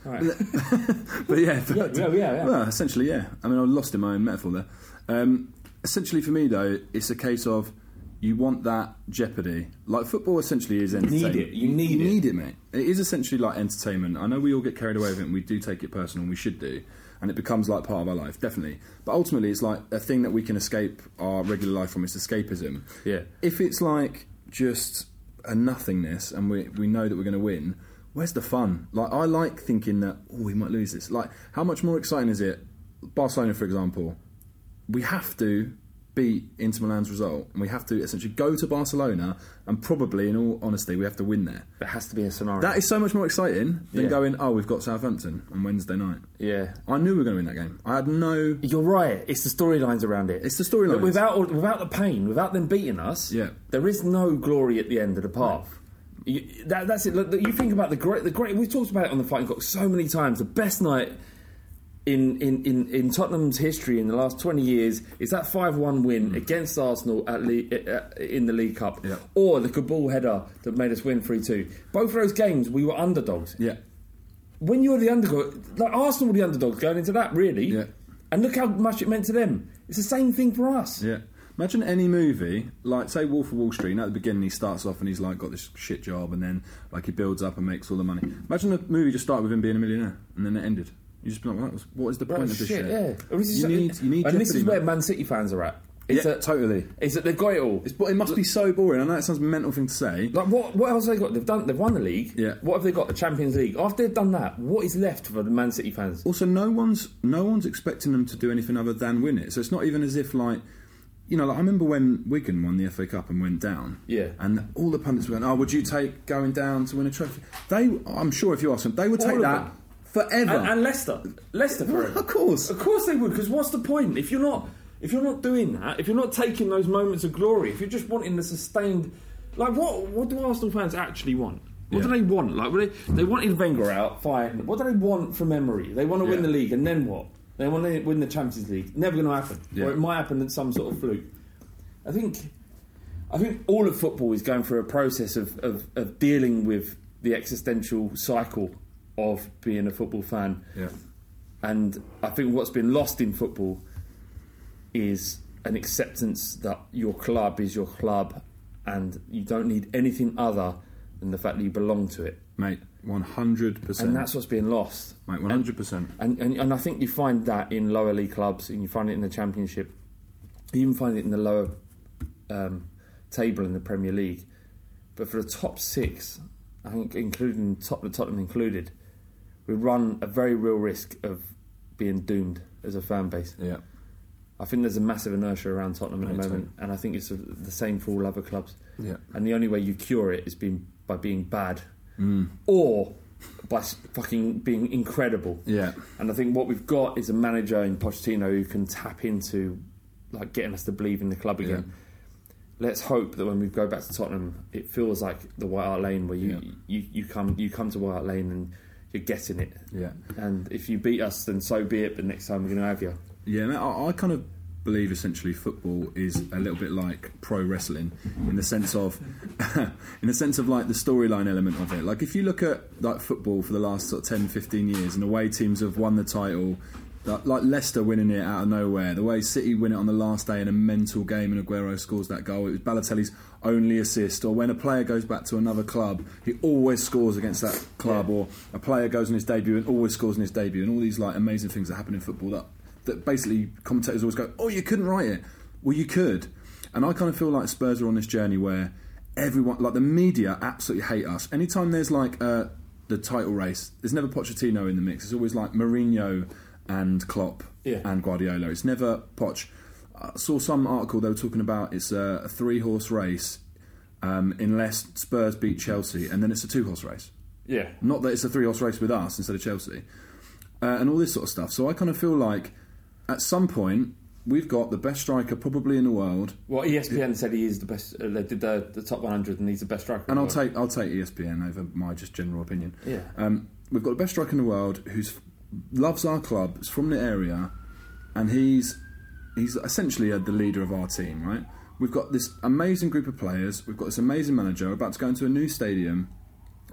Right. But yeah, but, yeah, yeah, yeah. Well, essentially, yeah. I mean, I lost in my own metaphor there. Um, essentially, for me though, it's a case of you want that jeopardy. Like football, essentially is entertainment. it. You need it you it. need it, mate. It is essentially like entertainment. I know we all get carried away with it, and we do take it personal, and we should do. And it becomes like part of our life, definitely. But ultimately, it's like a thing that we can escape our regular life from. It's escapism. Yeah. If it's like just a nothingness, and we we know that we're going to win, where's the fun? Like I like thinking that oh we might lose this. Like how much more exciting is it? Barcelona, for example, we have to beat Inter Milan's result, and we have to essentially go to Barcelona, and probably, in all honesty, we have to win there. There has to be a scenario. That is so much more exciting than Yeah. going, oh, we've got Southampton on Wednesday night. yeah. I knew we were going to win that game. I had no. You're right. It's the storylines around it. It's the storylines. Without without the pain, without them beating us, Yeah. there is no glory at the end of the path. You, that, that's it. Look, you think about the great, the great. We've talked about it on the Fighting Cock so many times. The best night in, in, in, in Tottenham's history in the last 20 years is that 5 1 win against Arsenal at Le- uh, in the League Cup, Mm. Yeah. or the Kaboul header that made us win 3 2. Both of those games, we were underdogs. Yeah. When you were the underdog, like Arsenal were the underdogs going into that, really. Yeah. And look how much it meant to them. It's the same thing for us. Yeah. Imagine any movie, like say Wolf of Wall Street, and at the beginning he starts off and he's like got this shit job and then like he builds up and makes all the money. Imagine the movie just started with him being a millionaire and then it ended. You just be like, what, what is the point of this shit, shit? yeah. This You need, you need and this is where man. City fans are at. It's Yeah, that, totally. Is that they've got it all. It's, but it must be so boring. I know it sounds a mental thing to say. Like what? What else have they got? They've done. They've won the league. Yeah. What have they got? The Champions League. After they've done that, what is left for the Man City fans? Also, no one's no one's expecting them to do anything other than win it. So it's not even as if like. You know, like I remember when Wigan won the FA Cup and went down. Yeah. And all the pundits were going, "Oh, would you take going down to win a trophy?" They, I'm sure, if you ask them, they would All take that them. forever. And, and Leicester, Leicester forever. of course. Of course they would. Because what's the point if you're not if you're not doing that? If you're not taking those moments of glory? If you're just wanting the sustained, like what? What do Arsenal fans actually want? What do they want? Like they, they wanted Wenger out, fine. What do they want from Emery? They want to win the league, and then what? They want to win the Champions League. Never going to happen. Yeah. Or it might happen in some sort of fluke. I think. I think all of football is going through a process of, of, of dealing with the existential cycle of being a football fan. Yeah. And I think what's been lost in football is an acceptance that your club is your club and you don't need anything other than the fact that you belong to it. Mate, 100%. And that's what's being lost. Mate, 100%. And, and, and I think you find that in lower league clubs and you find it in the Championship. You even find it in the lower um, table in the Premier League. But for the top six, I think including top, the Tottenham included, we run a very real risk of being doomed as a fan base. yeah. I think there's a massive inertia around Tottenham at the moment, and I think it's the same for all other clubs. Yeah. And the only way you cure it is being by being bad, Mm. or by fucking being incredible. Yeah. And I think what we've got is a manager in Pochettino who can tap into, like, getting us to believe in the club again. Let's hope that when we go back to Tottenham, it feels like the White Hart Lane, where you, Yeah. you, you come you come to White Hart Lane and you're getting it. Yeah. And if you beat us, then so be it. But next time we're going to have you. Yeah, mate, I, I kind of believe essentially football is a little bit like pro wrestling in the sense of in the sense of like the storyline element of it. Like if you look at like football for the last sort of 10, 15 years and the way teams have won the title like like Leicester winning it out of nowhere, the way City win it on the last day in a mental game and Aguero scores that goal. It was Balotelli's only assist. Or when a player goes back to another club, he always scores against that club. Or a player goes on his debut and always scores in his debut. And all these like amazing things that happen in football that that basically commentators always go, "Oh, you couldn't write it." Well, you could. And I kind of feel like Spurs are on this journey where everyone, like the media, absolutely hate us. Anytime there's like uh, the title race, there's never Pochettino in the mix. It's always like Mourinho and Klopp Yeah. and Guardiola. It's never Poch. I saw some article they were talking about it's a, a three horse race um, unless Spurs beat Chelsea, and then it's a two horse race. Yeah. Not that it's a three horse race with us instead of Chelsea, uh, and all this sort of stuff. So I kind of feel like at some point we've got the best striker probably in the world, Well, ESPN said he is the best. Uh, they did the, the top 100, and he's the best striker. and in I'll the world. take I'll take ESPN over my just general opinion. Yeah. Um, we've got the best striker in the world who's loves our club, is from the area, and he's he's essentially uh, the leader of our team, right? We've got this amazing group of players. We've got this amazing manager. We're about to go into a new stadium.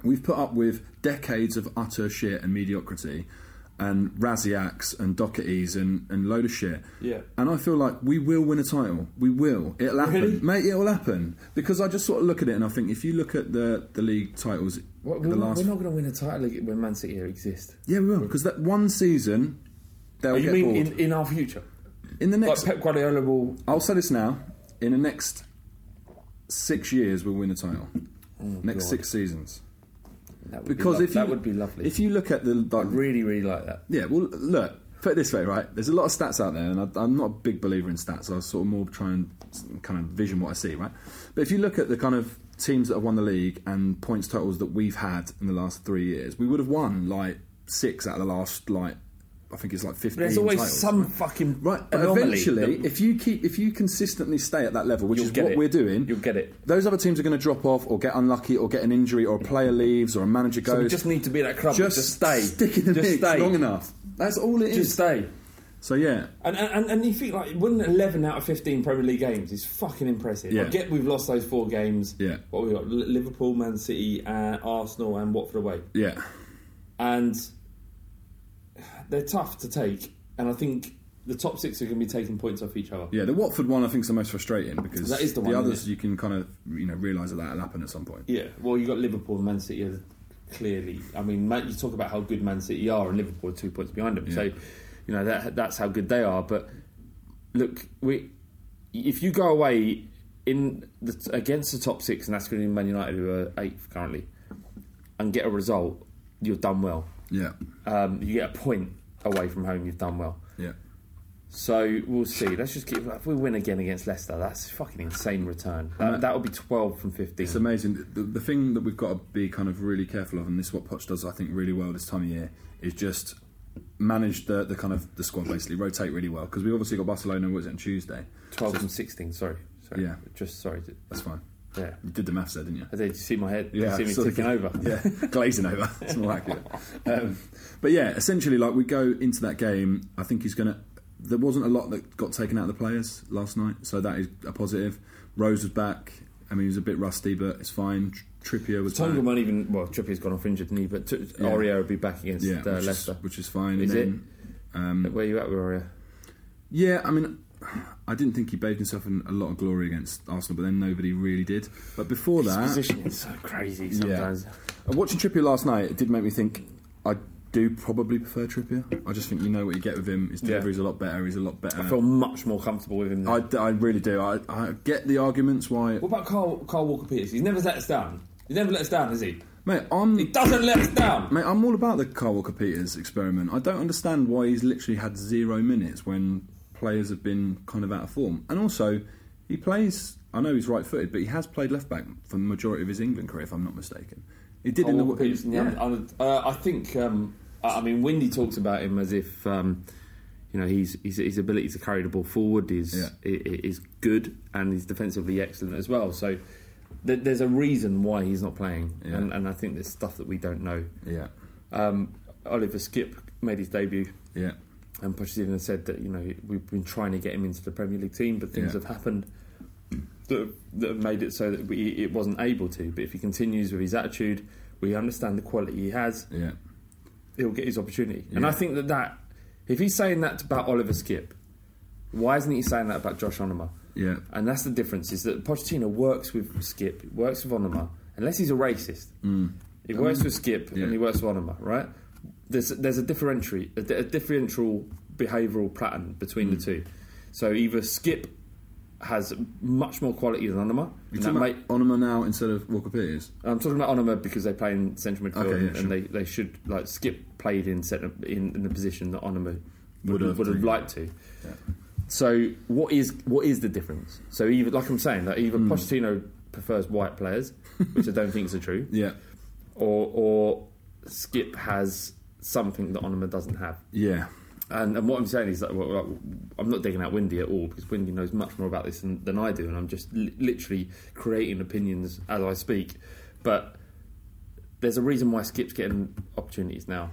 We've put up with decades of utter shit and mediocrity, and Rasiaks and Doherty's and and load of shit. Yeah. And I feel like we will win a title. We will. It'll happen, Really? mate. It'll happen because I just sort of look at it and I think if you look at the the league titles, What- the we're, last we're not going to win a title when Man City exist. yeah, we will because that one season they'll Oh, you get mean bored. in, in our future? In the Like next, Pep Guardiola will. I'll say this now: in the next six years, we'll win a title. Oh, next God. six seasons, That would because be if you, that would be lovely. If you look at the like, I'd really, really like that. yeah, well, look, put it this way, right? There's a lot of stats out there, and I, I'm not a big believer in stats. I sort of more try and kind of vision what I see, right? But if you look at the kind of teams that have won the league and points totals that we've had in the last three years, we would have won like six out of the last like I think it's like 15. There's always titles, some right? fucking Right, but eventually, that- if you keep, if you consistently stay at that level, which is what it. we're doing, You'll get it. Those other teams are going to drop off, or get unlucky, or get an injury, or a player leaves, or a manager goes. So we just need to be that club. just, Just, stay. stick in the just mix stay. long enough. That's all it is. Just stay. So yeah, And, and and you think like winning eleven out of fifteen Premier League games is fucking impressive. Yeah. I get we've lost those four games. Yeah. What we got? Liverpool, Man City, uh, Arsenal, and Watford away. yeah, And they're tough to take. And I think the top six are going to be taking points off each other. yeah. The Watford one I think is the most frustrating because That is the one, others you can kind of you know realise that that'll happen at some point. Yeah, well, you have got Liverpool and Man City are clearly. I mean, Man, you talk about how good Man City are, and Liverpool are two points behind them. So, you know that that's how good they are. But look, we if you go away in the, against the top six, and that's going to be Man United who are eighth currently, and get a result, you've done well. Yeah, Um, you get a point away from home, you've done well. yeah, So we'll see. Let's just keep. If we win again against Leicester, that's fucking insane return. That, that would be twelve from fifteen. it's amazing. The, the thing that we've got to be kind of really careful of, and this is what Poch does, I think, really well this time of year, is just manage the, the kind of the squad basically, rotate really well because we obviously got Barcelona. What was it on Tuesday? 12 from 16, sorry. sorry. Yeah. Just sorry. That's fine. Yeah. You did the maths there, didn't you? I did you see my head? Yeah, you see me sort of- ticking over. Yeah, glazing over. It's more accurate. Um, but yeah, essentially, like we go into that game, I think he's going to. There wasn't a lot that got taken out of the players last night, so that is a positive. Rose was back. I mean, he was a bit rusty, but it's fine. Trippier was Tonga back. won't even. Well, Trippier's gone off injured knee, but t- Yeah. Aurier will be back against yeah, uh, which, is, Leicester. which is fine. Is and it? Um, Where are you at with Aurier? yeah, I mean, I didn't think he bathed himself in a lot of glory against Arsenal, but then nobody really did. But before His that, position is so crazy sometimes. Uh, Watching Trippier last night, it did make me think I do probably prefer Trippier. I just think you know what you get with him. His Yeah. delivery's a lot better. He's a lot better. I feel much more comfortable with him. I, I really do. I, I get the arguments why. what about Kyle, Kyle Walker Peters? He's never let us down. He's never let us down, has he? Mate, I'm, He doesn't let us down. mate, I'm all about the Kyle Walker Peters experiment. I don't understand why he's literally had zero minutes when players have been kind of out of form. And also, he plays. I know he's right footed, but he has played left back for the majority of his England career, if I'm not mistaken. He did Kyle in the. Walker Peters, yeah. yeah. uh, I think. Um, I I mean, Windy talks about him as if um, you know he's, his his ability to carry the ball forward is Yeah. i- i- is good, and he's defensively excellent as well. So th- there's a reason why he's not playing, Yeah. and, and I think there's stuff that we don't know. yeah, Um, Oliver Skipp made his debut, yeah, and Pochettino said that you know we've been trying to get him into the Premier League team, but things Yeah. have happened that have, that have made it so that we, it wasn't able to. But if he continues with his attitude, we understand the quality he has yeah. he'll get his opportunity. And I think that that if he's saying that about Oliver Skipp, why isn't he saying that about Josh Onomah? Yeah. And that's the difference is that Pochettino works with Skipp, works with Onomah, unless he's a racist. He works with Skipp Mm. yeah. and he works with Onomah, right? There's there's a differential a, a differential behavioural pattern between Mm. the two. So either Skipp has much more quality than Onomah, You and that talking about Onomah now instead of Walker Peters? I'm talking about Onomah because they play in central midfield Okay, yeah, and sure. they, they should like Skipp played in centre, in, in the position that Onomah would, Would have would have liked to. So what is what is the difference? So either like I'm saying that either Hmm. Pochettino prefers white players, which I don't think is true. Yeah, or or Skipp has something that Onomah doesn't have. yeah, And, and what I'm saying is that well, like, I'm not digging out Windy at all because Windy knows much more about this than, than I do, and I'm just li- literally creating opinions as I speak. But there's a reason why Skipp's getting opportunities now,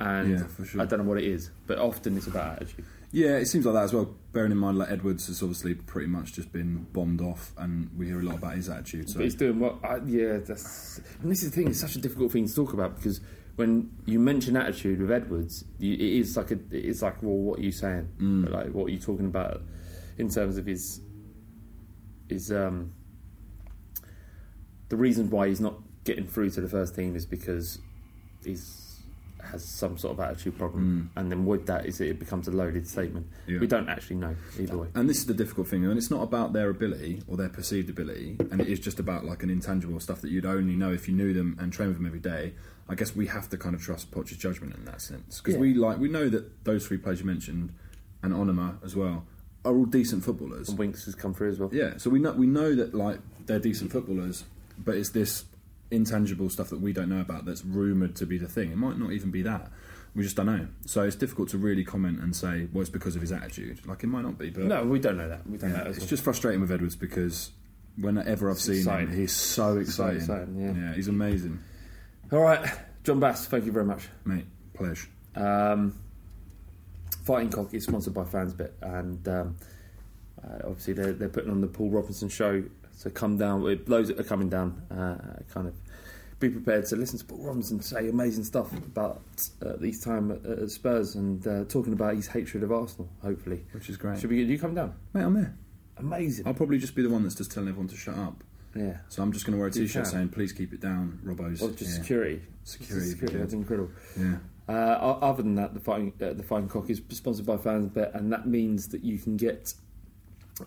and Yeah, for sure. I don't know what it is, but often it's about attitude. yeah. It seems like that as well. Bearing in mind, like Edwards has obviously pretty much just been bombed off, and we hear a lot about his attitude. So But he's doing well. I, yeah, that's. And this is the thing. It's such a difficult thing to talk about because when you mention attitude with Edwards, you, it is like a. It's like, well, what are you saying? Mm. Like, what are you talking about in terms of his his um the reason why he's not getting through to the first team is because he's has some sort of attitude problem, mm. and then with that is it, it becomes a loaded statement. Yeah. We don't actually know either way. And this is the difficult thing, and it's not about their ability or their perceived ability, and it is just about like an intangible stuff that you'd only know if you knew them and trained with them every day. I guess we have to kind of trust Poch's judgment in that sense because Yeah. we like we know that those three players you mentioned and Onomah as well are all decent footballers. And Winks has come through as well. Yeah, so we know we know that like they're decent footballers, but it's this intangible stuff that we don't know about that's rumored to be the thing. It might not even be that. We just don't know. So it's difficult to really comment and say, well, it's because of his attitude. Like it might not be, but No, we don't know that. We don't yeah, know that. it's just frustrating with Edwards because whenever I've seen exciting. him, he's so exciting. exciting, yeah. he's amazing, all right, Jon Bass. Thank you very much. mate. Pleasure. Um, Fighting Cock is sponsored by FansBet, and um, uh, obviously they're, they're putting on the Paul Robinson show. So come down, loads that are coming down. Uh, kind of be prepared to listen to Paul Robinson say amazing stuff about uh, these time at, at Spurs and uh, talking about his hatred of Arsenal. Hopefully, Which is great. Should we? Do you come down? Mate, I'm there. Amazing. I'll probably just be the one that's just telling everyone to shut up. yeah. So I'm just going to wear a You t-shirt can. saying, "Please keep it down, Robbo's." Or just Yeah. security. Security, security. That's incredible. Yeah. Uh, other than that, the fighting uh, the fighting cock is sponsored by FansBet, and that means that you can get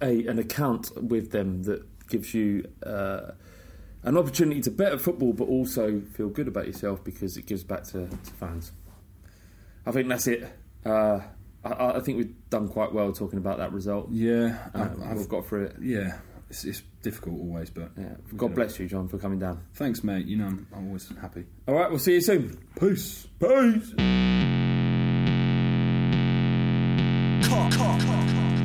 a an account with them that gives you uh, an opportunity to bet at football, but also feel good about yourself because it gives back to, to fans. I think that's it. Uh, I, I think we've done quite well talking about that result. Yeah, Uh, I've, I've we've got through it. Yeah, it's, it's difficult always, but Yeah. God bless you, Jon, for coming down. Thanks, mate. You know, I'm, I'm always happy. All right, we'll see you soon. Peace. Peace. Cock, cock, cock. Cock,